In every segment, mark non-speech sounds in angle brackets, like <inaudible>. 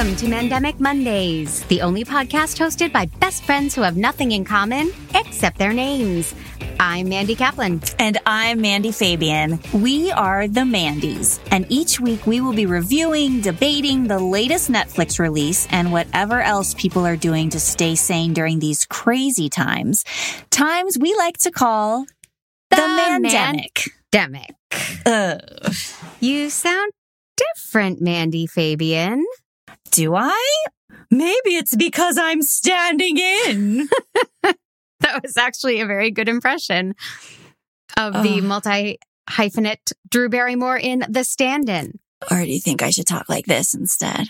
Welcome to Mandemic Mondays, the only podcast hosted by best friends who have nothing in common except their names. I'm Mandy Kaplan. And I'm Mandy Fabian. We are the Mandy's. And each week we will be reviewing, debating the latest Netflix release and whatever else people are doing to stay sane during these crazy times. Times we like to call the, the Mandemic. Mandemic. Ugh. You sound different, Mandy Fabian. Do I? Maybe it's because I'm standing in. <laughs> that was actually a very good impression of oh. the multi hyphenate Drew Barrymore in The Stand In. Or do you think I should talk like this instead?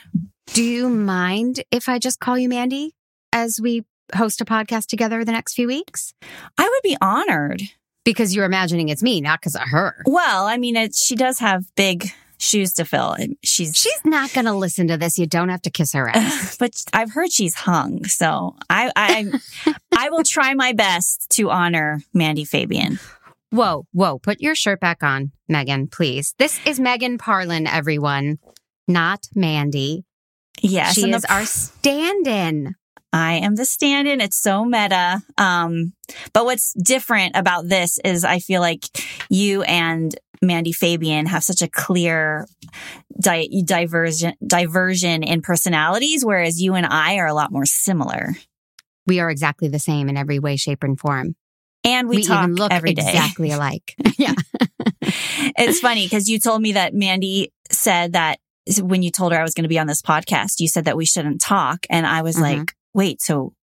Do you mind if I just call you Mandy as we host a podcast together the next few weeks? I would be honored. Because you're imagining it's me, not because of her. Well, I mean, it, she does have big shoes to fill. And She's she's not going to listen to this. You don't have to kiss her <laughs> ass. but I've heard she's hung, so I I I will try my best to honor Mandy Fabian. Whoa, whoa! Put your shirt back on, Megan, please. This is Megan Parlin, everyone, not Mandy. Yes, she is the- our stand-in. I am the stand-in. It's so meta. Um, but what's different about this is I feel like you and Mandy Fabian have such a clear di- diversion diversion in personalities, whereas you and I are a lot more similar. We are exactly the same in every way, shape, and form. And we, we talk even look every day. exactly <laughs> alike. <laughs> yeah. it's funny because you told me that Mandy said that when you told her I was going to be on this podcast, you said that we shouldn't talk. And I was mm-hmm. like, wait, so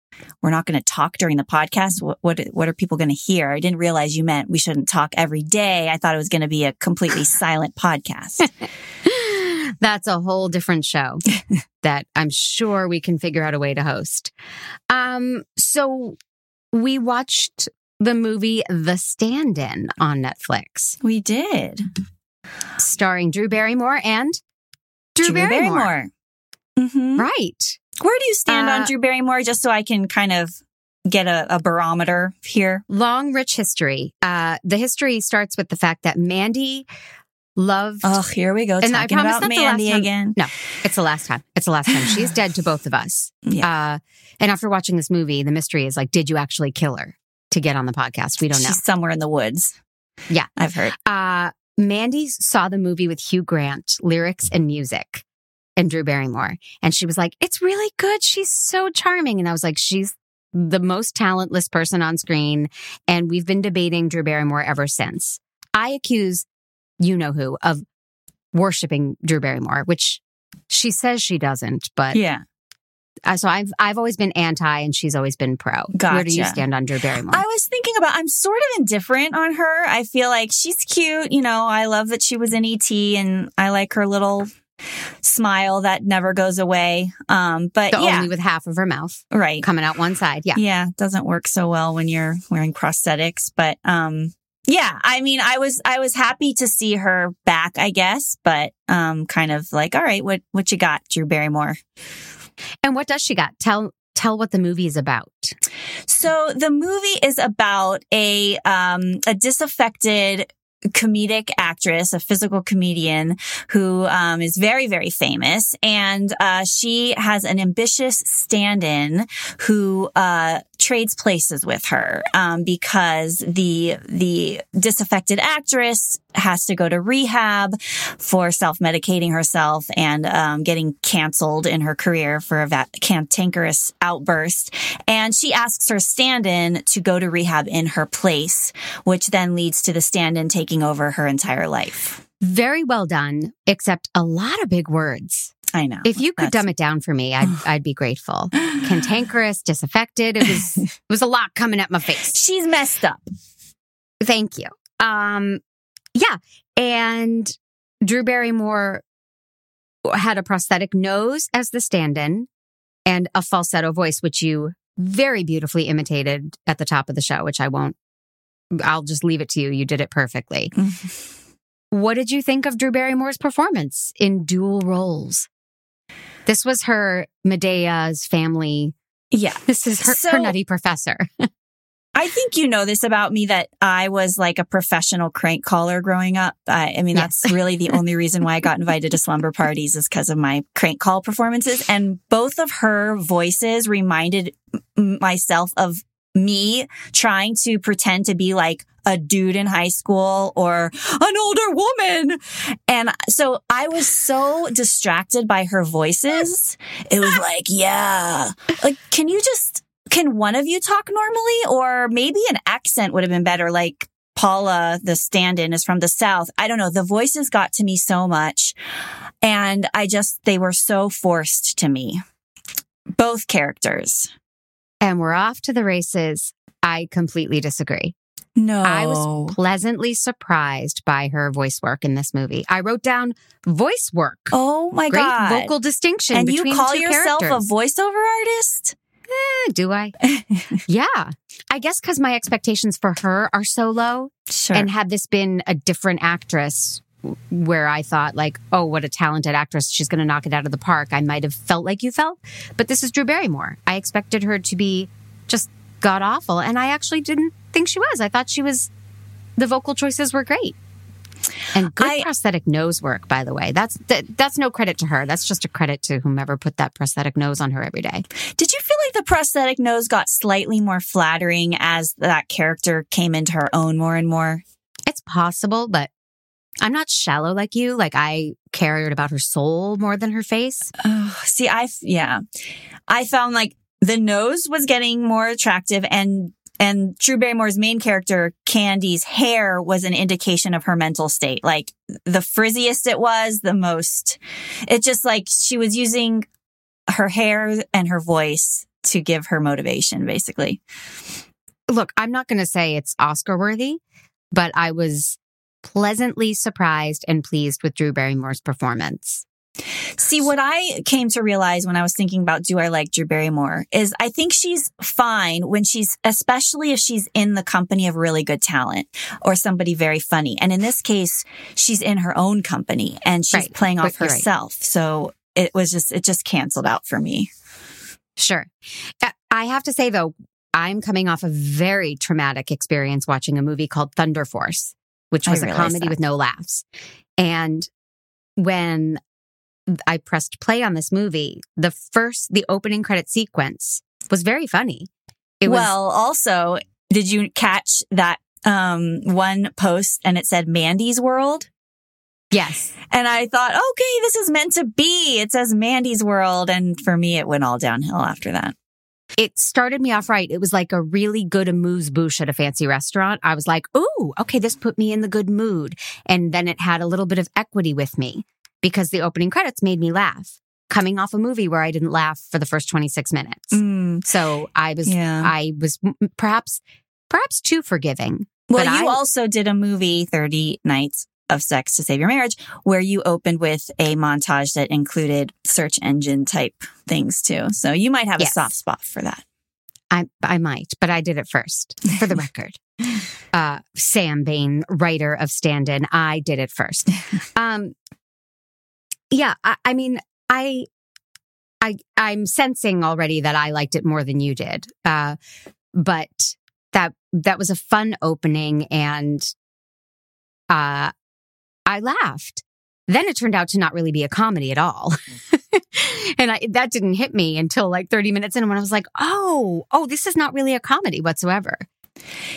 we're not going to talk during the podcast. What, what, what are people going to hear? I didn't realize you meant we shouldn't talk every day. I thought it was going to be a completely <laughs> silent podcast. <laughs> That's a whole different show <laughs> that I'm sure we can figure out a way to host. Um, so we watched the movie The Stand In on Netflix. We did. Starring Drew Barrymore and Drew, Drew Barrymore. Barrymore. Mm-hmm. Right. Where do you stand uh, on Drew Barrymore, just so I can kind of get a, a barometer here? Long, rich history. Uh, the history starts with the fact that Mandy loved. Oh, here we go. And I promise about Mandy again. No, it's the last time. It's the last time. She's dead to both of us. <sighs> Yeah. Uh, and after watching this movie, the mystery is like, did you actually kill her to get on the podcast? We don't She's know. somewhere in the woods. Yeah, I've heard. Uh, Mandy saw the movie with Hugh Grant, lyrics and music and Drew Barrymore. And she was like, it's really good. She's so charming. And I was like, she's the most talentless person on screen. And we've been debating Drew Barrymore ever since. I accuse you know who of worshiping Drew Barrymore, which she says she doesn't, but yeah. Uh, so I've I've always been anti, and she's always been pro. Gotcha. Where do you stand on Drew Barrymore? I was thinking about. I'm sort of indifferent on her. I feel like she's cute. You know, I love that she was in ET, and I like her little smile that never goes away. Um, but the yeah. only with half of her mouth, right, coming out one side. Yeah, yeah, doesn't work so well when you're wearing prosthetics. But um, yeah, I mean, I was I was happy to see her back, I guess, but um, kind of like, all right, what what you got, Drew Barrymore? And what does she got? Tell tell what the movie is about. So the movie is about a um, a disaffected comedic actress, a physical comedian who um, is very, very famous. And uh, she has an ambitious stand in who uh, trades places with her um, because the the disaffected actress has to go to rehab for self medicating herself and um, getting canceled in her career for a va- cantankerous outburst. And she asks her stand in to go to rehab in her place, which then leads to the stand in taking over her entire life. Very well done, except a lot of big words. I know. If you could dumb it down for me, I'd, <sighs> I'd be grateful. Cantankerous, disaffected. It was, <laughs> it was a lot coming at my face. She's messed up. Thank you. Um, yeah. And Drew Barrymore had a prosthetic nose as the stand in and a falsetto voice, which you very beautifully imitated at the top of the show, which I won't, I'll just leave it to you. You did it perfectly. <laughs> what did you think of Drew Barrymore's performance in dual roles? This was her Madea's family. Yeah. This is her, so, her nutty professor. <laughs> I think you know this about me that I was like a professional crank caller growing up. I, I mean, Yes. that's <laughs> really the only reason why I got invited to slumber parties is because of my crank call performances. And both of her voices reminded m- myself of me trying to pretend to be like a dude in high school or an older woman. And so I was so distracted by her voices. It was like, yeah, like, can you just, can one of you talk normally? Or maybe an accent would have been better. Like Paula, the stand in is from the South. I don't know. The voices got to me so much. And I just, they were so forced to me. Both characters. And we're off to the races. I completely disagree. No. I was pleasantly surprised by her voice work in this movie. I wrote down voice work. Oh my Great God. vocal distinction. and you call yourself characters. a voiceover artist? Eh, do I? <laughs> yeah. I guess because my expectations for her are so low. Sure. And had this been a different actress where I thought like, oh, what a talented actress. She's going to knock it out of the park. I might have felt like you felt, but this is Drew Barrymore. I expected her to be just god awful. And I actually didn't think she was. I thought she was, the vocal choices were great. And good I- prosthetic nose work, by the way. That's that, that's no credit to her. That's just a credit to whomever put that prosthetic nose on her every day. Did you feel like the prosthetic nose got slightly more flattering as that character came into her own more and more? It's possible, but I'm not shallow like you. Like I cared about her soul more than her face. Oh, see, I, yeah, I found like the nose was getting more attractive and, and Drew Barrymore's main character, Candy's hair was an indication of her mental state. Like the frizziest it was, the most, it just like she was using her hair and her voice to give her motivation, basically. Look, I'm not going to say it's Oscar worthy, but I was pleasantly surprised and pleased with Drew Barrymore's performance. See, what I came to realize when I was thinking about do I like Drew Barrymore is I think she's fine when she's, especially if she's in the company of really good talent or somebody very funny. And in this case, she's in her own company and she's Right. playing off you're right. herself. So it was just, it just canceled out for me. Sure. Uh, I have to say though, I'm coming off a very traumatic experience watching a movie called Thunder Force, which was a comedy that. with no laughs. And when I pressed play on this movie, the first, the opening credit sequence was very funny. It was well, also, did you catch that um, one post and it said Mandy's World? yes, And I thought, okay, this is meant to be. It says Mandy's World. And for me, it went all downhill after that. It started me off right. It was like a really good amuse bouche at a fancy restaurant. I was like, ooh, okay, this put me in the good mood. And then it had a little bit of equity with me because the opening credits made me laugh coming off a movie where I didn't laugh for the first 26 minutes. Mm, So I was, yeah. I was perhaps, perhaps too forgiving. Well, But you I- also did a movie, 30 Nights of Sex to Save Your Marriage, where you opened with a montage that included search engine type things too. So you might have Yes. a soft spot for that. I, I might, but I did it first for the <laughs> record. Uh, Sam Bain, writer of Stand In, I did it first. <laughs> Um, yeah, I, I mean, I, I, I'm sensing already that I liked it more than you did. Uh, but that, that was a fun opening and, uh, I laughed. Then it turned out to not really be a comedy at all. <laughs> and I, that didn't hit me until like 30 minutes in when I was like, oh, oh, this is not really a comedy whatsoever.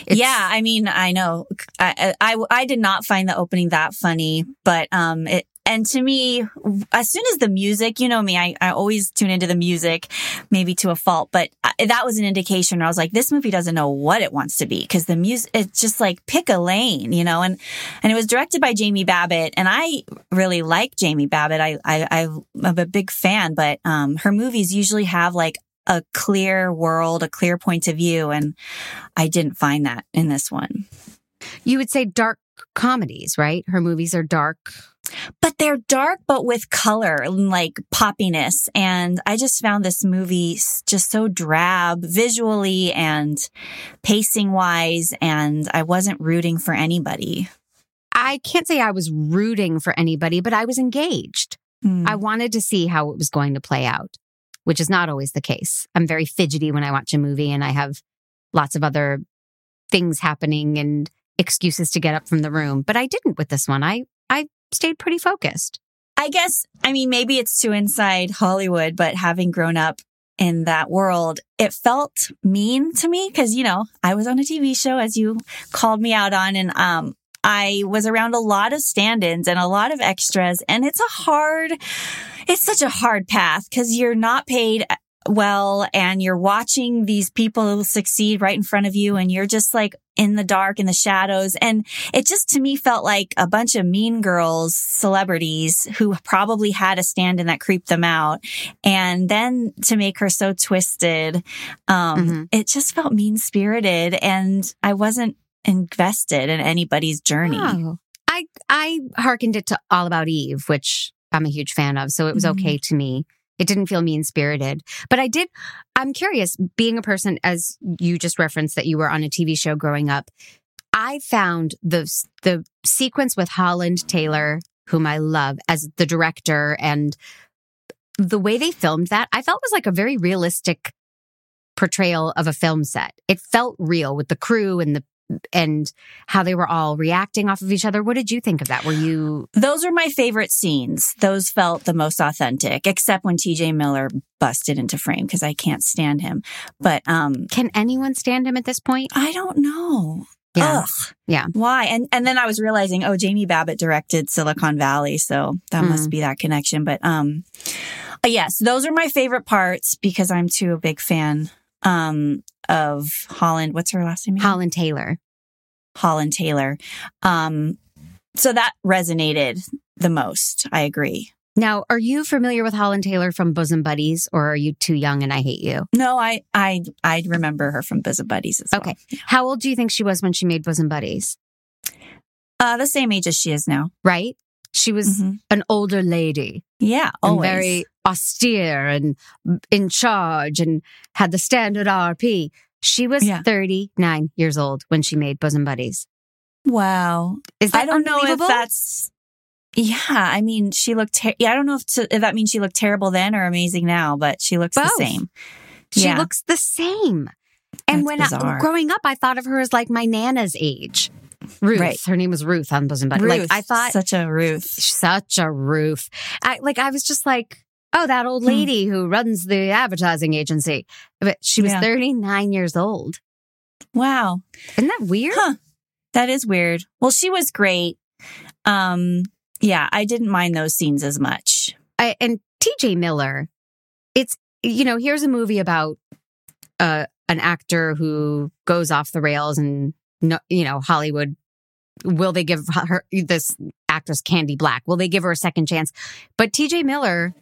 It's- yeah, I mean, I know. I, I I did not find the opening that funny, but um, it and to me, as soon as the music, you know me, I I always tune into the music, maybe to a fault, but I, that was an indication. I was like, this movie doesn't know what it wants to be because the music, it's just like pick a lane, you know, and and it was directed by Jamie Babbitt, and I really like Jamie Babbitt. I I I'm a big fan, but um, her movies usually have like a clear world, a clear point of view, and I didn't find that in this one. You would say dark comedies, right? Her movies are dark. But they're dark, but with color and like poppiness. And I just found this movie just so drab visually and pacing wise. And I wasn't rooting for anybody. I can't say I was rooting for anybody, but I was engaged. Hmm. I wanted to see how it was going to play out, which is not always the case. I'm very fidgety when I watch a movie and I have lots of other things happening and excuses to get up from the room. But I didn't with this one. I stayed pretty focused. I guess, I mean, maybe it's too inside Hollywood, but having grown up in that world, it felt mean to me because, you know, I was on a TV show as you called me out on and, um, I was around a lot of stand-ins and a lot of extras and it's a hard, it's such a hard path because you're not paid well and you're watching these people succeed right in front of you and you're just like in the dark in the shadows and it just to me felt like a bunch of mean girls celebrities who probably had a stand-in that creeped them out and then to make her so twisted um mm-hmm. it just felt mean spirited and i wasn't invested in anybody's journey oh. i i hearkened it to all about eve which i'm a huge fan of so it was mm-hmm. okay to me it didn't feel mean spirited. But I did, I'm curious, being a person, as you just referenced that you were on a TV show growing up, I found the, the sequence with Holland Taylor, whom I love as the director and the way they filmed that, I felt was like a very realistic portrayal of a film set. It felt real with the crew and the and how they were all reacting off of each other. What did you think of that? Were you Those are my favorite scenes. Those felt the most authentic, except when TJ Miller busted into frame because I can't stand him. But um Can anyone stand him at this point? I don't know. Yeah. Ugh. Yeah. Why? And and then I was realizing, oh, Jamie Babbitt directed Silicon Valley, so that mm. must be that connection. But um uh, yes, those are my favorite parts because I'm too a big fan um of Holland. What's her last name? Holland Taylor. Holland Taylor. Um, so that resonated the most. I agree. Now, are you familiar with Holland Taylor from Bosom Buddies, or are you too young and I hate you? No, I I I remember her from Bosom Buddies as okay. well. How old do you think she was when she made Bosom Buddies? Uh, the same age as she is now. Right? She was mm-hmm. an older lady. Yeah, always. very austere and in charge and had the standard RP. She was yeah. 39 years old when she made Bosom Buddies. Wow. Is that I don't know if that's yeah, I mean, she looked. Ter- yeah, I don't know if, to, if, that means she looked terrible then or amazing now, but she looks Both. the same. She yeah. looks the same. And That's when I, growing up, I thought of her as like my nana's age. Ruth. Right. Her name was Ruth on Bosom Buddies. Like I thought such a Ruth. Such a Ruth. I like I was just like, oh, that old hmm. lady hmm. who runs the advertising agency. But she was yeah. 39 years old. Wow. Isn't that weird? Huh. That is weird. Well, she was great. Um, yeah, I didn't mind those scenes as much. I, and TJ Miller, it's, you know, here's a movie about uh, an actor who goes off the rails and, you know, Hollywood. Will they give her this actress Candy Black? Will they give her a second chance? But TJ Miller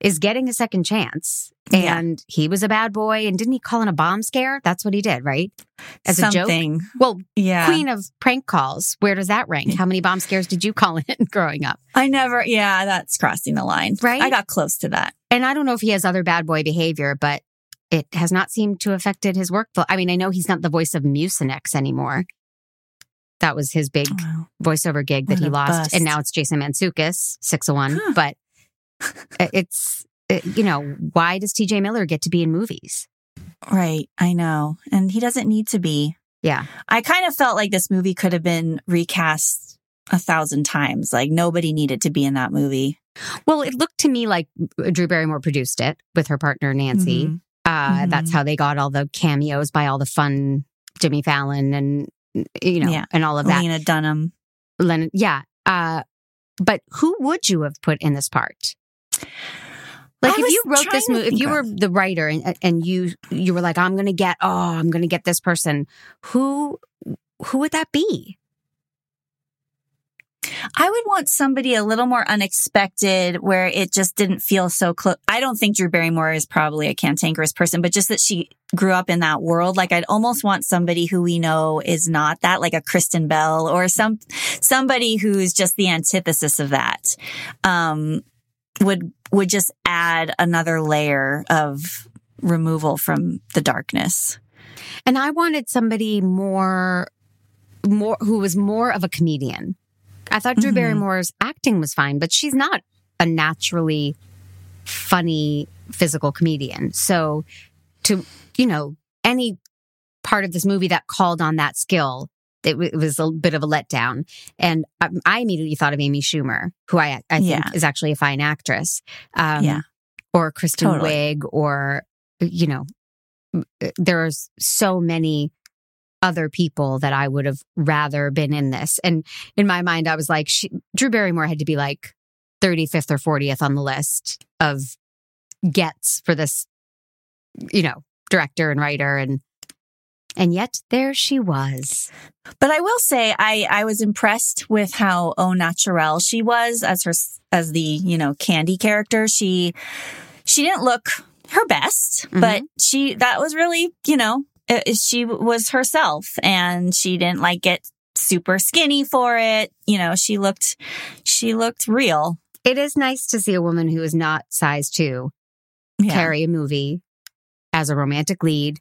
is getting a second chance. And yeah. he was a bad boy. And didn't he call in a bomb scare? That's what he did, right? As Something. a joke. Well, yeah. Queen of prank calls. Where does that rank? How many bomb scares did you call in <laughs> growing up? I never, yeah, that's crossing the line. Right. I got close to that. And I don't know if he has other bad boy behavior, but it has not seemed to affected his workflow. I mean, I know he's not the voice of Mucinex anymore. That was his big oh, voiceover gig that he lost. Bust. And now it's Jason Mantzoukas, 601. Huh. But it's, you know, why does TJ Miller get to be in movies? Right. I know. And he doesn't need to be. Yeah. I kind of felt like this movie could have been recast a thousand times. Like nobody needed to be in that movie. Well, it looked to me like Drew Barrymore produced it with her partner, Nancy. Mm-hmm. Uh, mm-hmm. That's how they got all the cameos by all the fun Jimmy Fallon and, you know, yeah. and all of that. Lena Dunham. Lennon. Yeah. Uh, but who would you have put in this part? Like I if you wrote this movie, if you were the writer and and you you were like, I'm going to get, oh, I'm to get this person. Who who would that be? I would want somebody a little more unexpected where it just didn't feel so close. I don't think Drew Barrymore is probably a cantankerous person, but just that she grew up in that world. Like I'd almost want somebody who we know is not that, like a Kristen Bell or some, somebody who's just the antithesis of that. Um, would would just add another layer of removal from the darkness. And I wanted somebody more more who was more of a comedian. I thought Drew mm-hmm. Barrymore's acting was fine, but she's not a naturally funny physical comedian. So to, you know, any part of this movie that called on that skill. It, w- it was a bit of a letdown. And um, I immediately thought of Amy Schumer, who I, I think Yeah. is actually a fine actress. Um, Yeah. Or Kristen Totally. Wiig, or, you know, there's so many other people that I would have rather been in this. And in my mind, I was like, she, Drew Barrymore had to be like 35th or 40th on the list of gets for this, you know, director and writer. And, and yet there she was. But I will say, I I was impressed with how au naturel she was as her as the you know Candy character. She she didn't look her best, but mm-hmm. she that was really you know uh, she was herself, and she didn't like get super skinny for it. You know, she looked she looked real. It is nice to see a woman who is not size two Yeah. carry a movie as a romantic lead.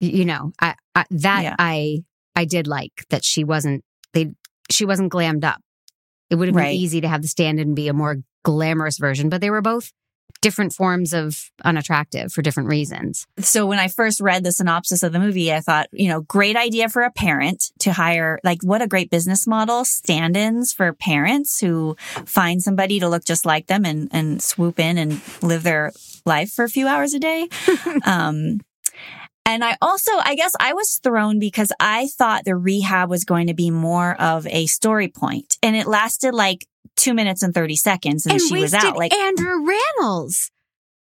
You know, I, I that Yeah. I I did like that she wasn't they she wasn't glammed up. It would have been Right. easy to have the stand and be a more glamorous version, but they were both different forms of unattractive for different reasons. so when I first read the synopsis of the movie, I thought, you know, great idea for a parent to hire, like, what a great business model, stand ins for parents who find somebody to look just like them and, and swoop in and live their life for a few hours a day. <laughs> um, and I also, I guess I was thrown because I thought the rehab was going to be more of a story point and it lasted like two minutes and 30 seconds and, she was out. Like, Andrew Rannells.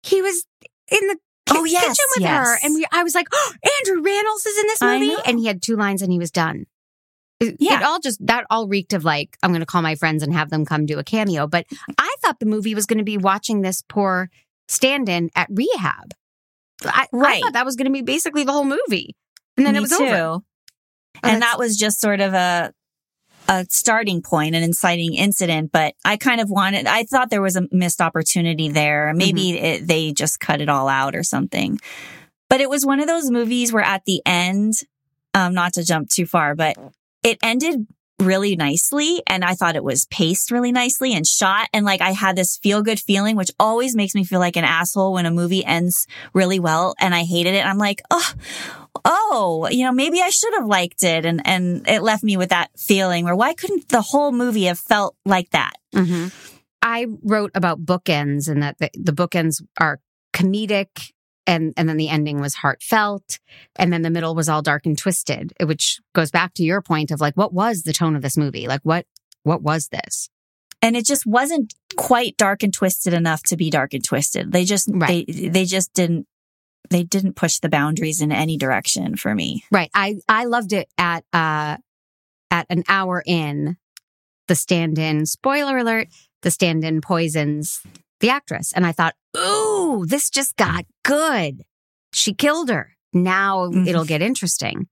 He was in the Oh, yes, kitchen with her, and we, I was like, oh, "Andrew Rannells is in this movie," and he had two lines, and he was done. It, Yeah. it all just that all reeked of like I'm going to call my friends and have them come do a cameo. But I thought the movie was going to be watching this poor stand-in at rehab. I, I Right. thought that was going to be basically the whole movie, and then Me it was too. over. Oh, and that was just sort of a a starting point, an inciting incident. But I kind of wanted, I thought there was a missed opportunity there. Maybe Mm-hmm. it, they just cut it all out or something. But it was one of those movies where at the end, um, not to jump too far, but it ended really nicely. And I thought it was paced really nicely and shot. And like I had this feel good feeling, which always makes me feel like an asshole when a movie ends really well. And I hated it. I'm like, oh, oh, you know, maybe I should have liked it. And, and it left me with that feeling where why couldn't the whole movie have felt like that? Mhm. I wrote about bookends and that the, the bookends are comedic and and then the ending was heartfelt and then the middle was all dark and twisted which goes back to your point of like what was the tone of this movie like what what was this And it just wasn't quite dark and twisted enough to be dark and twisted. They just, Right. they, they just didn't, they didn't push the boundaries in any direction for me. right i i loved it at uh at an hour in the stand-in spoiler alert the stand-in poisons the actress and i thought ooh this just got good she killed her now Mhm. it'll get interesting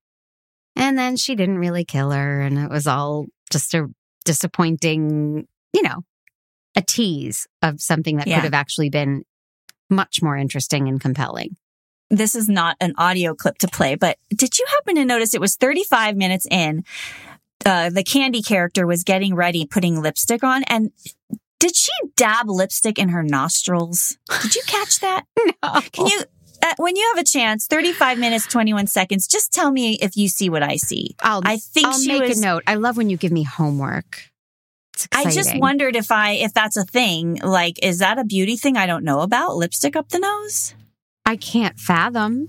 and then she didn't really kill her and it was all just a disappointing you know a tease of something that Yeah. could have actually been much more interesting and compelling this is not an audio clip to play, but did you happen to notice it was 35 minutes in? Uh, the candy character was getting ready, putting lipstick on, and did she dab lipstick in her nostrils? Did you catch that? <laughs> no Can you, uh, when you have a chance, 35 minutes, 21 seconds, just tell me if you see what I see. i'll I think I'll she make was. a note. I love when you give me homework. I just wondered if I, if that's a thing. Like, is that a beauty thing I don't know about? Lipstick up the nose? I can't fathom.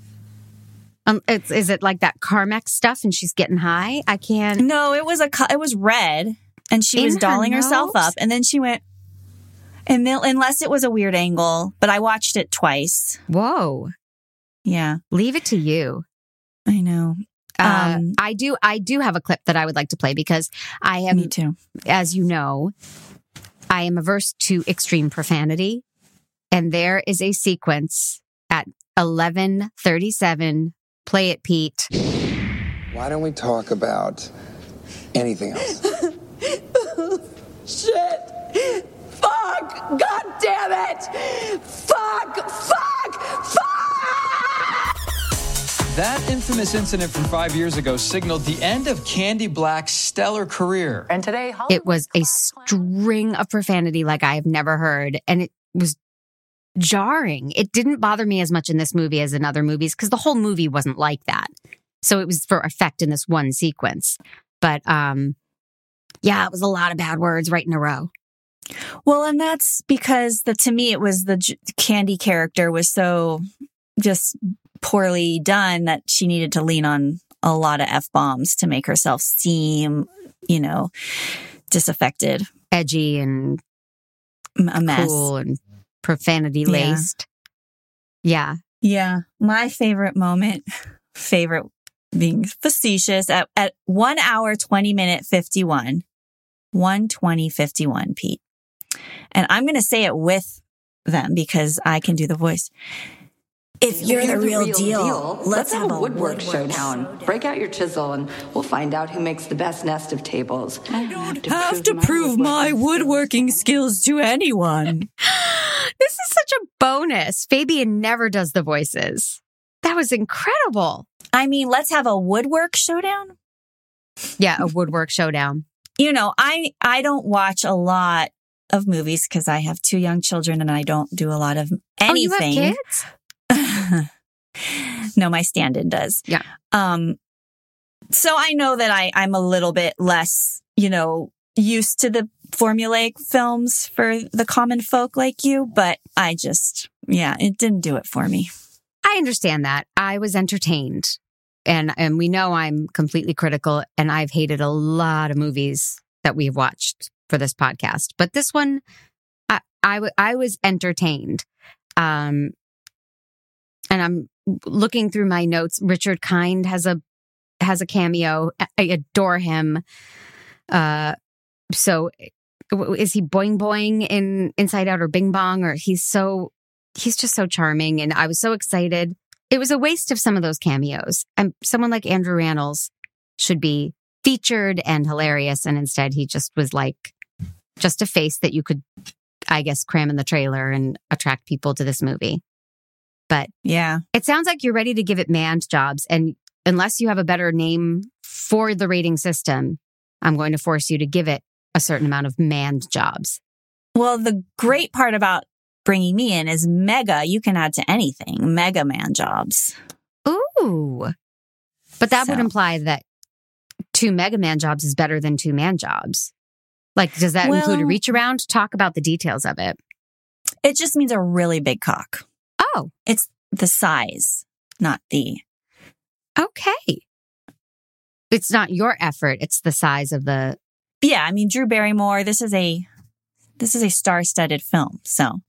Um, it's, is it like that Carmex stuff and she's getting high? I can't. No, it was a it was red, and she In was her dolling herself up, and then she went. And then, unless it was a weird angle, but I watched it twice. Whoa. Yeah, Leave it to you. I know. Uh, Um, I do. I do have a clip that I would like to play because I am, Me too. as you know, I am averse to extreme profanity, and there is a sequence at eleven thirty-seven. Play it, Pete. Why don't we talk about anything else? <laughs> Shit! Fuck! God damn it! Fuck! Fuck! Fuck! That infamous incident from five years ago signaled the end of Candy Black's stellar career. And today, It was a string of profanity like I have never heard. And it was jarring. It didn't bother me as much in this movie as in other movies because the whole movie wasn't like that. So it was for effect in this one sequence. But um yeah, it was a lot of bad words right in a row. Well, and that's because the to me it was the J- Candy character was so just poorly done that she needed to lean on a lot of f bombs to make herself seem, you know, disaffected, Edgy and a mess. cool and profanity laced. Yeah. Yeah, my favorite moment, <laughs> favorite being facetious at at one hour twenty minute fifty one, one twenty fifty one, Pete, and I'm gonna say it with them because I can do the voice. If you're, the, real, deal, let's have a woodwork showdown. Break out your chisel and we'll find out who makes the best nest of tables. I don't have to prove my woodworking skills to anyone. <laughs> This is such a bonus. Fabian never does the voices. That was incredible. I mean, let's have a woodwork showdown. Yeah, a woodwork showdown. You know, I I don't watch a lot of movies because I have two young children and I don't do a lot of anything. Oh, you have kids? <laughs> no, my stand-in does. Yeah. Um, so I know that I, I'm a little bit less, you know, used to the formulaic films for the common folk like you, but I just, yeah, it didn't do it for me. I understand that. I was entertained. And and we know I'm completely critical and I've hated a lot of movies that we've watched for this podcast. But this one I I, w- I was entertained. Um and I'm looking through my notes. Richard Kind has a has a cameo. I adore him. Uh so is he boing boing in Inside Out or Bing Bong or he's so he's just so charming and I was so excited. It was a waste of some of those cameos. And someone like Andrew Rannells should be featured and hilarious and instead he just was like just a face that you could I guess cram in the trailer and attract people to this movie. But Yeah. it sounds like you're ready to give it manned jobs and unless you have a better name for the rating system, I'm going to force you to give it a certain amount of manned jobs. Well, the great part about bringing me in is mega. You can add to anything. Mega man jobs. Ooh. But that would imply that two Mega Man jobs is better than two man jobs. Like, does that include a reach around? Talk about the details of it. It just means a really big cock. Oh, It's the size, not the. okay. It's not your effort, it's the size of the. Yeah, I mean Drew Barrymore. This is a this is a star-studded film, so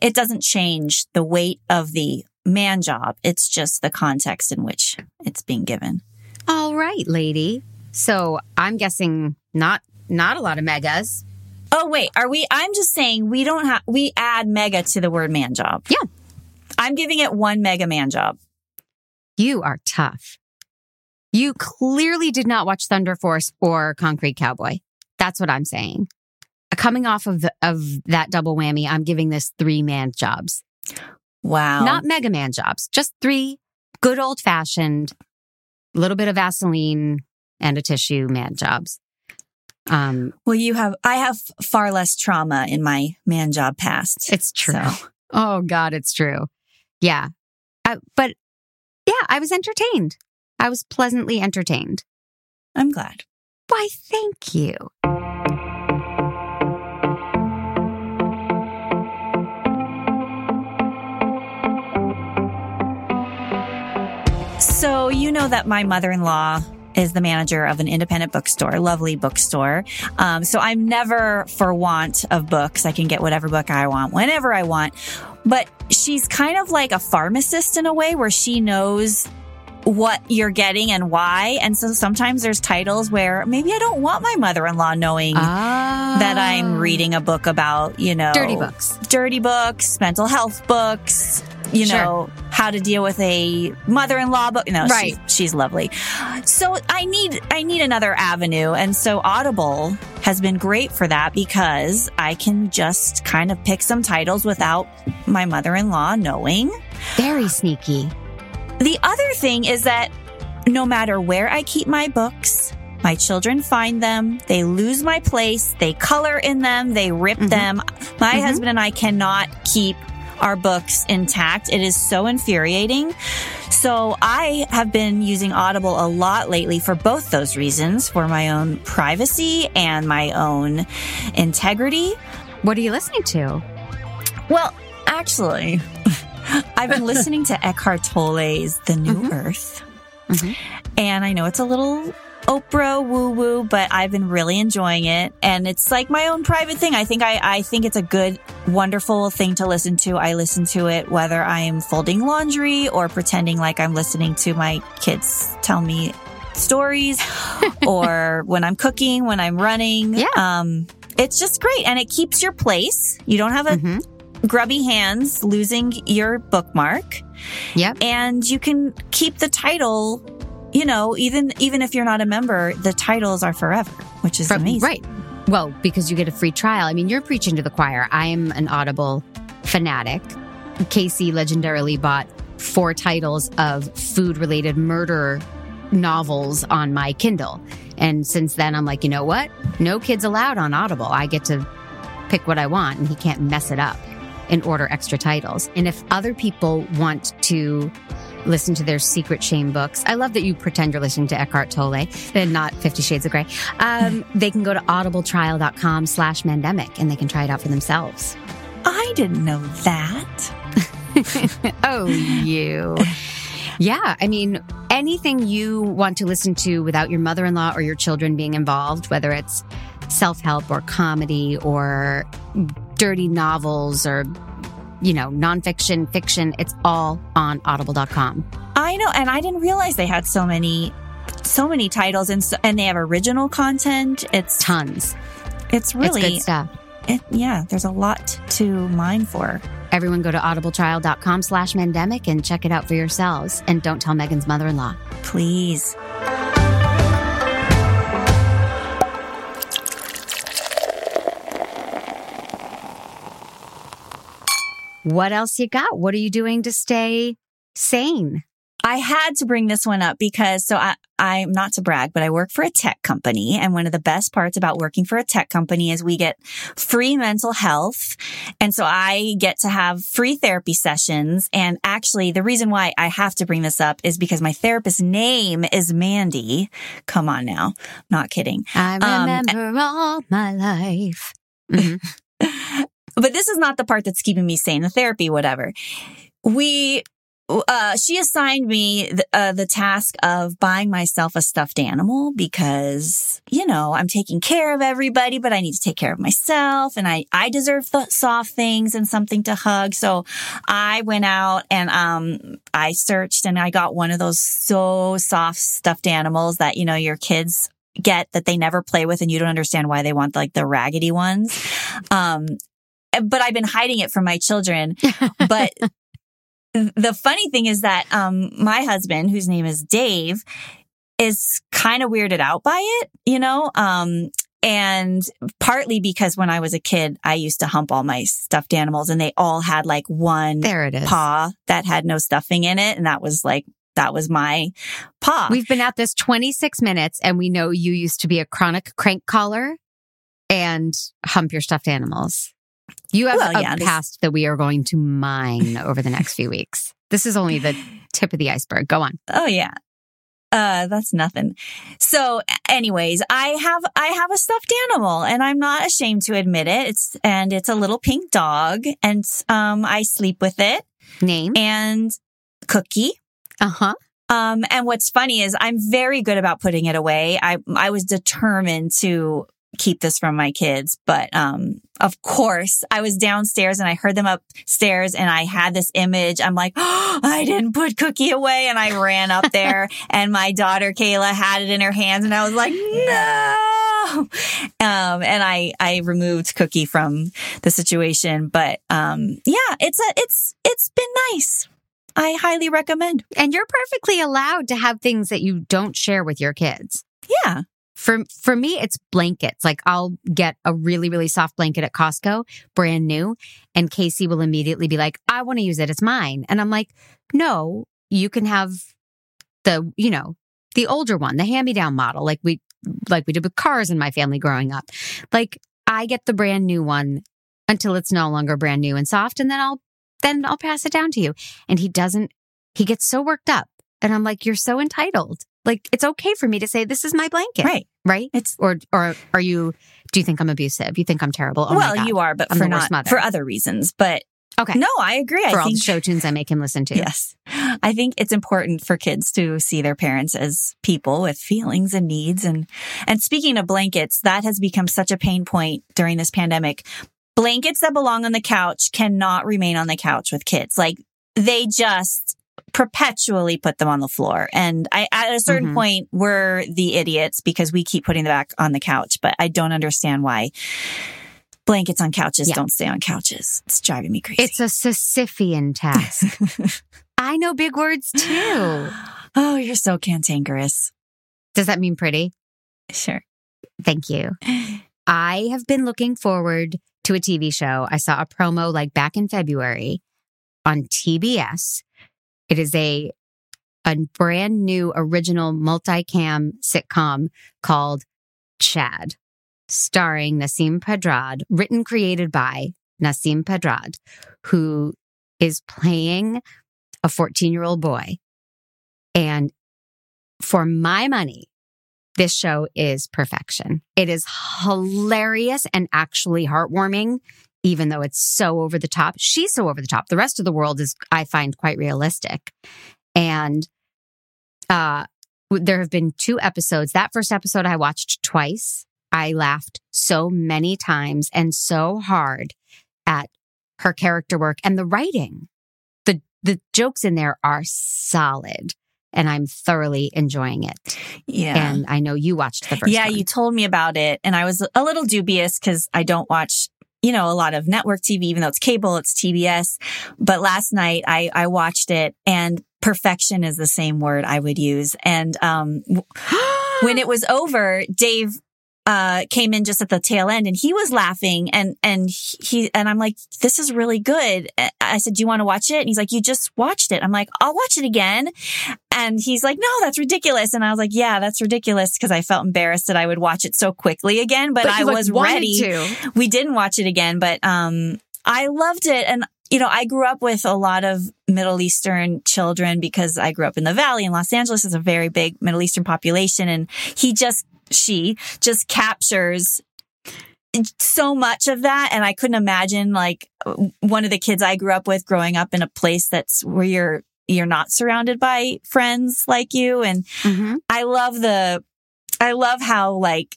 it doesn't change the weight of the man job. It's just the context in which it's being given. All right, lady. So I'm guessing not not a lot of megas. Oh wait, are we? I'm just saying we don't have we add mega to the word man job. Yeah. I'm giving it one mega man job. You are tough. You clearly did not watch Thunder Force or Concrete Cowboy. That's what I'm saying. Coming off of the, of that double whammy, I'm giving this three man jobs. Wow. Not Mega Man jobs, just three good old fashioned, little bit of Vaseline and a tissue man jobs. Um, well, you have I have far less trauma in my man job past. it's true. So- Oh God, it's true. Yeah. I, but yeah, I was entertained. I was pleasantly entertained. I'm glad. Why, thank you. So, you know that my mother in law is the manager of an independent bookstore, lovely bookstore. Um, so I'm never for want of books. I can get whatever book I want whenever I want. But she's kind of like a pharmacist in a way where she knows what you're getting and why. And so sometimes there's titles where maybe I don't want my mother in law knowing that I'm reading a book about, you know, Ah. dirty books. dirty books, mental health books, you Sure. know, how to deal with a mother-in-law book. No, Right. she's, she's lovely. So I need, I need another avenue. And so Audible has been great for that because I can just kind of pick some titles without my mother-in-law knowing. Very sneaky. The other thing is that no matter where I keep my books, my children find them, they lose my place, they color in them, they rip Mhm. them. My Mhm. husband and I cannot keep our books intact. It is so infuriating. So I have been using Audible a lot lately for both those reasons, for my own privacy and my own integrity. What are you listening to? Well, actually, <laughs> I've been listening to Eckhart Tolle's The New Earth. Mhm. And I know it's a little Oprah woo woo, but I've been really enjoying it. And it's like my own private thing. I think I, I think it's a good, wonderful thing to listen to. I listen to it whether I am folding laundry or pretending like I'm listening to my kids tell me stories <laughs> or when I'm cooking, when I'm running. Yeah. Um, it's just great. And it keeps your place. You don't have a Mhm. Grubby hands losing your bookmark Yep. and you can keep the title you know even even if you're not a member the titles are forever which is From- amazing Right. Well, because you get a free trial. I mean, you're preaching to the choir. I am an Audible fanatic. Casey legendarily bought four titles of food related murder novels on my Kindle. And since then, I'm like, you know what? No kids allowed on Audible. I get to pick what I want and he can't mess it up and order extra titles. And if other people want to listen to their secret shame books, I love that you pretend you're listening to Eckhart Tolle and not Fifty Shades of Grey. Um, <laughs> they can go to audibletrial.com slash mandemic and they can try it out for themselves. i didn't know that <laughs> Oh, you. Yeah, I mean, anything you want to listen to without your mother in law or your children being involved, whether it's self help or comedy or dirty novels or, you know, nonfiction, fiction, it's all on audible.com. i know and i didn't realize they had so many so many titles and so, and they have original content it's Tons. it's really it's good stuff. it, yeah there's a lot to mine for Everyone go to audibletrial.com slash mandemic and check it out for yourselves. And don't tell Megan's mother in law. please What else you got? What are you doing to stay sane? I had to bring this one up because so I, I'm not to brag, but I work for a tech company. And one of the best parts about working for a tech company is we get free mental health. And so I get to have free therapy sessions. And actually the reason why I have to bring this up is because my therapist's name is Mandy. Come on now. Not kidding. I Um, remember all my life. <laughs> Mhm. <laughs> but this is not the part that's keeping me sane the therapy whatever we uh, she assigned me the, uh, the task of buying myself a stuffed animal because, you know, I'm taking care of everybody, but I need to take care of myself and I, I deserve soft things and something to hug. So I went out and, um, I searched and I got one of those so soft stuffed animals that, you know, your kids get that they never play with and you don't understand why they want like the raggedy ones. Um, but I've been hiding it from my children. <laughs> But the funny thing is that um, my husband, whose name is Dave, is kind of weirded out by it, you know? Um, and partly because when I was a kid, I used to hump all my stuffed animals and they all had like one There it is. paw that had no stuffing in it. And that was like, that was my paw. We've been at this 26 minutes and we know you used to be a chronic crank caller and hump your stuffed animals. You have Well, a yeah, past that we are going to mine <laughs> over the next few weeks. This is only the tip of the iceberg. Go on. Oh yeah. Uh, that's nothing. So anyways, I have, I have a stuffed animal and I'm not ashamed to admit it. It's, and it's a little pink dog and, um, I sleep with it Name. and Cookie. Uh huh. Um, and what's funny is I'm very good about putting it away. I, I was determined to keep this from my kids, but, um, of course I was downstairs and I heard them upstairs and I had this image. I'm like, oh, <gasps> I didn't put Cookie away. And I ran up there <laughs> and my daughter Kayla had it in her hands and I was like, no. Um, and I, I removed Cookie from the situation, but, um, yeah, it's a, it's, it's been nice. I highly recommend. And you're perfectly allowed to have things that you don't share with your kids. Yeah. For for me, it's blankets. Like I'll get a really really soft blanket at Costco, brand new, and Casey will immediately be like, "I want to use it. It's mine." And I'm like, "No, you can have the you know the older one, the hand me down model, like we like we did with cars in my family growing up. Like I get the brand new one until it's no longer brand new and soft, and then I'll then I'll pass it down to you." And he doesn't he gets so worked up. And I'm like, you're so entitled. Like, it's okay for me to say, this is my blanket. Right. Right. It's Or, or are you, do you think I'm abusive? You think I'm terrible? Oh well, you are, but I'm for not mother. for other reasons. But Okay. no, I agree. For I all the show tunes I make him listen to. Yes. I think it's important for kids to see their parents as people with feelings and needs. And, and speaking of blankets, that has become such a pain point during this pandemic. Blankets that belong on the couch cannot remain on the couch with kids. Like they just perpetually put them on the floor. And I, at a certain Mhm. point, we're the idiots because we keep putting them back on the couch, but I don't understand why blankets on couches Yeah. don't stay on couches. It's driving me crazy. It's a Sisyphean task. <laughs> I know big words too. <gasps> oh, you're so cantankerous. Does that mean pretty? Sure. Thank you. I have been looking forward to a TV show. I saw a promo like back in February on TBS. It is a a brand new original multicam sitcom called Chad, starring Nasim Pedrad, written created by Nasim Pedrad, who is playing a 14-year-old boy. And for my money, this show is perfection. It is hilarious and actually heartwarming, even though it's so over the top. She's so over the top. The rest of the world is, I find, quite realistic. And uh, there have been two episodes. That first episode I watched twice. I laughed so many times and so hard at her character work and the writing. The the jokes in there are solid and I'm thoroughly enjoying it. Yeah. And I know you watched the first yeah, one. you told me about it and I was a little dubious because I don't watch, you know, a lot of network TV, even though it's cable, it's TBS. But last night I, I watched it and perfection is the same word I would use. And, um, <gasps> when it was over, Dave, uh, came in just at the tail end and he was laughing and, and he, and I'm like, this is really good. I said, do you want to watch it? And he's like, you just watched it. I'm like, I'll watch it again. And he's like, no, that's ridiculous. And I was like, yeah, that's ridiculous because I felt embarrassed that I would watch it so quickly again, but, But I like, was ready. to. We didn't watch it again, but, um, I loved it. And, you know, I grew up with a lot of Middle Eastern children because I grew up in the Valley and Los Angeles is a very big Middle Eastern population. And he just, she just captures so much of that. And I couldn't imagine like one of the kids I grew up with growing up in a place that's where you're, you're not surrounded by friends like you. And Mhm. I love the, I love how like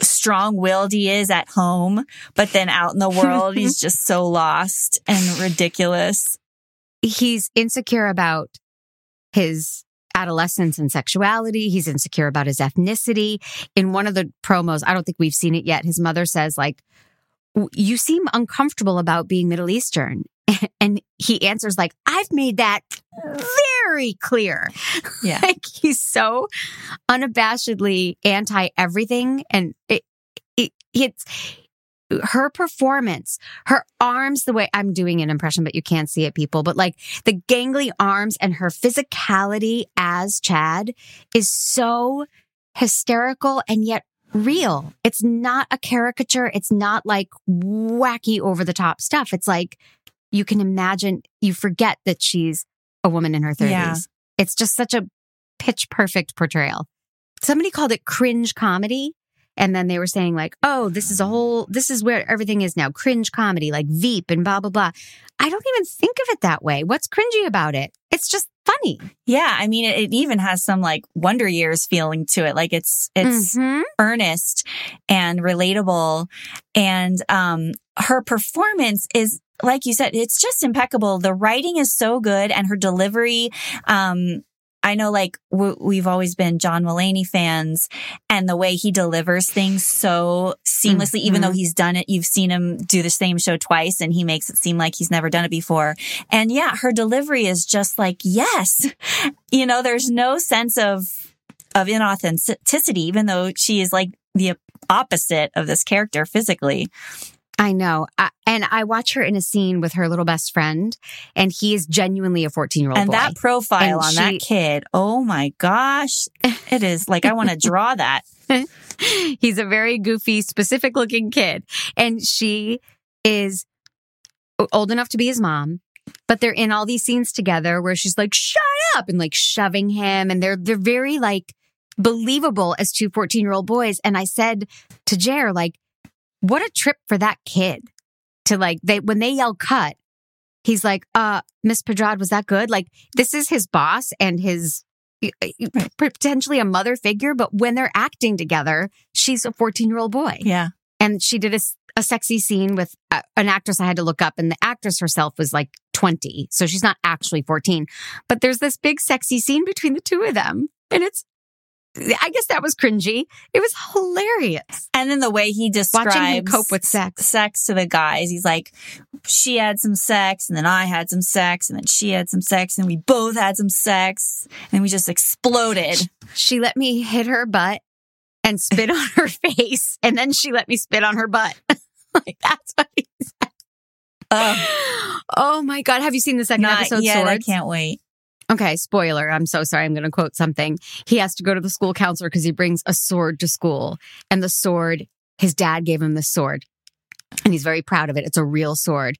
strong willed he is at home, but then out in the <laughs> world, he's just so lost and ridiculous. He's insecure about his adolescence and sexuality. He's insecure about his ethnicity. In one of the promos, I don't think we've seen it yet. His mother says like, you seem uncomfortable about being Middle Eastern. <laughs> And he answers like, I've made that very clear. Yeah. <laughs> like he's so unabashedly anti everything. And it, it, it's her performance, her arms, the way I'm doing an impression, but you can't see it, people, but like the gangly arms and her physicality as Chad is so hysterical and yet real. It's not a caricature. It's not like wacky over the top stuff. It's like you can imagine, you forget that she's a woman in her 30s. Yeah. It's just such a pitch perfect portrayal. Somebody called it cringe comedy. And then they were saying like, oh, this is a whole, this is where everything is now cringe comedy, like Veep and blah, blah, blah. I don't even think of it that way. What's cringy about it? It's just funny. Yeah. I mean, it, it even has some like Wonder Years feeling to it. Like it's, it's Mhm. earnest and relatable. And, um, her performance is, like you said, it's just impeccable. The writing is so good and her delivery, um, I know like w- we've always been John Mulaney fans and the way he delivers things so seamlessly, even though mm-hmm. he's done it, you've seen him do the same show twice and he makes it seem like he's never done it before. And yeah, her delivery is just like, yes, <laughs> you know, there's no sense of, of inauthenticity, even though she is like the opposite of this character physically. I know. I, and I watch her in a scene with her little best friend, and he is genuinely a 14 year old and boy. that profile And on she- that kid, oh my gosh, it is <laughs> like, I want to draw that. He's a very goofy, specific looking kid. And she is old enough to be his mom. but they're in all these scenes together where she's like, shut up and like shoving him. And they're, they're very like believable as two 14 year old boys. And I said to Jer, like, what a trip for that kid to like, they, when they yell cut, he's like, uh, Miss Pedrad, was that good? Like, this is his boss and his potentially a mother figure, but when they're acting together, she's a 14 year old boy. Yeah. And she did a, a sexy scene with a, an actress I had to look up, and the actress herself was like 20. So she's not actually 14. But there's this big sexy scene between the two of them. And it's, I guess that was cringy. It was hilarious. And then the way he describes Watching him cope with sex. sex to the guys, he's like, she had some sex, and then I had some sex, and then she had some sex, and we both had some sex, and we just exploded. She let me hit her butt and spit on her <laughs> face, and then she let me spit on her butt. <laughs> like that's what he said. <gasps> oh my god! Have you seen the second episode? yet. I can't wait. Okay, spoiler. I'm so sorry. I'm going to quote something. He has to go to the school counselor because he brings a sword to school. And the sword, his dad gave him the sword. And he's very proud of it. It's a real sword.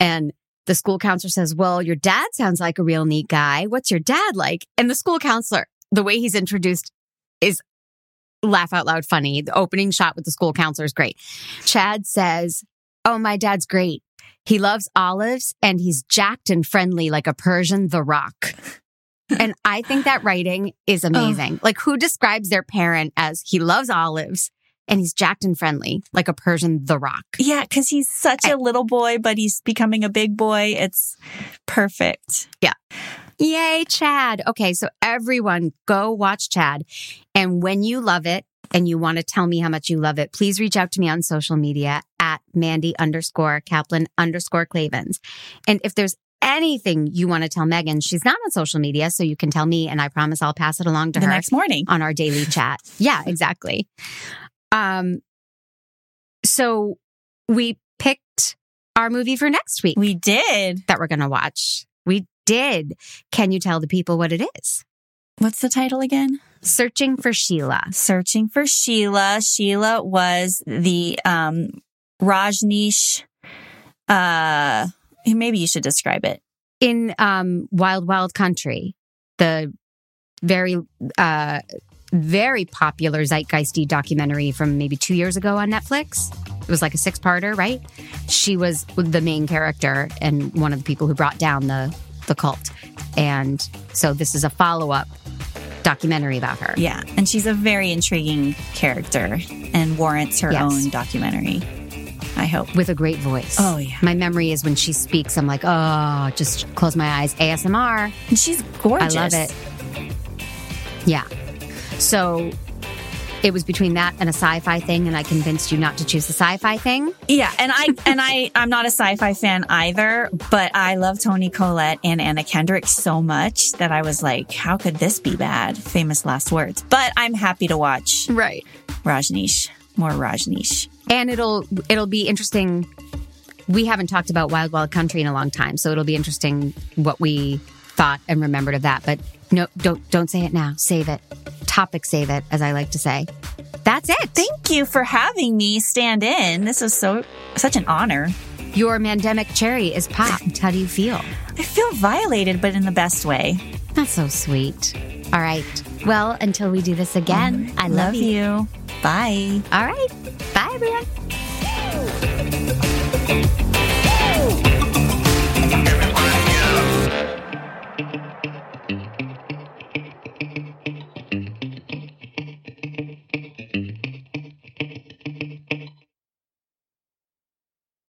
And the school counselor says, Well, your dad sounds like a real neat guy. What's your dad like? And the school counselor, the way he's introduced is laugh out loud funny. The opening shot with the school counselor is great. Chad says, Oh, my dad's great. He loves olives and he's jacked and friendly like a Persian, the rock. and I think that writing is amazing. Like, who describes their parent as he loves olives and he's jacked and friendly like a Persian, the rock? Yeah, because he's such a little boy, but he's becoming a big boy. It's perfect. Yeah. Yay, Chad. Okay, so everyone go watch Chad. And when you love it and you want to tell me how much you love it, please reach out to me on social media at Mandy underscore Kaplan underscore Clavens. And if there's anything you want to tell Megan, she's not on social media, so you can tell me and I promise I'll pass it along to the her next morning. on our daily <laughs> chat. Yeah, exactly. Um, so we picked our movie for next week We did. that we're going to watch. We did. Can you tell the people what it is? What's the title again? Searching for Sheela. Searching for Sheela. Sheela was the um Rajneesh uh maybe you should describe it. In um, Wild Wild Country, the very, uh, very popular zeitgeisty documentary from maybe two years ago on Netflix. It was like a six parter, right? She was the main character and one of the people who brought down the, the cult. And so this is a follow up documentary about her. Yeah, and she's a very intriguing character and warrants her Yes. own documentary. I hope. with a great voice. Oh, yeah. My memory is when she speaks, I'm like, oh, just close my eyes. ASMR. And she's gorgeous. I love it. Yeah. So it was between that and a sci-fi thing, and I convinced you not to choose the sci-fi thing. Yeah, and I and I <laughs> I'm not a sci-fi fan either, but I love Toni Collette and Anna Kendrick so much that I was like, how could this be bad? Famous last words. But I'm happy to watch Right. Rajneesh, more Rajneesh. And it'll it'll be interesting. We haven't talked about Wild Wild Country in a long time, so it'll be interesting what we thought and remembered of that. But no, don't don't say it now. Save it. Topic save it, as I like to say. That's it. Thank you for having me stand in. This is so such an honor. Your mandemic cherry is popped. How do you feel? I feel violated, but in the best way. That's so sweet. All right. Well, until we do this again, I love, you. you. Bye. All right. Bye, everyone.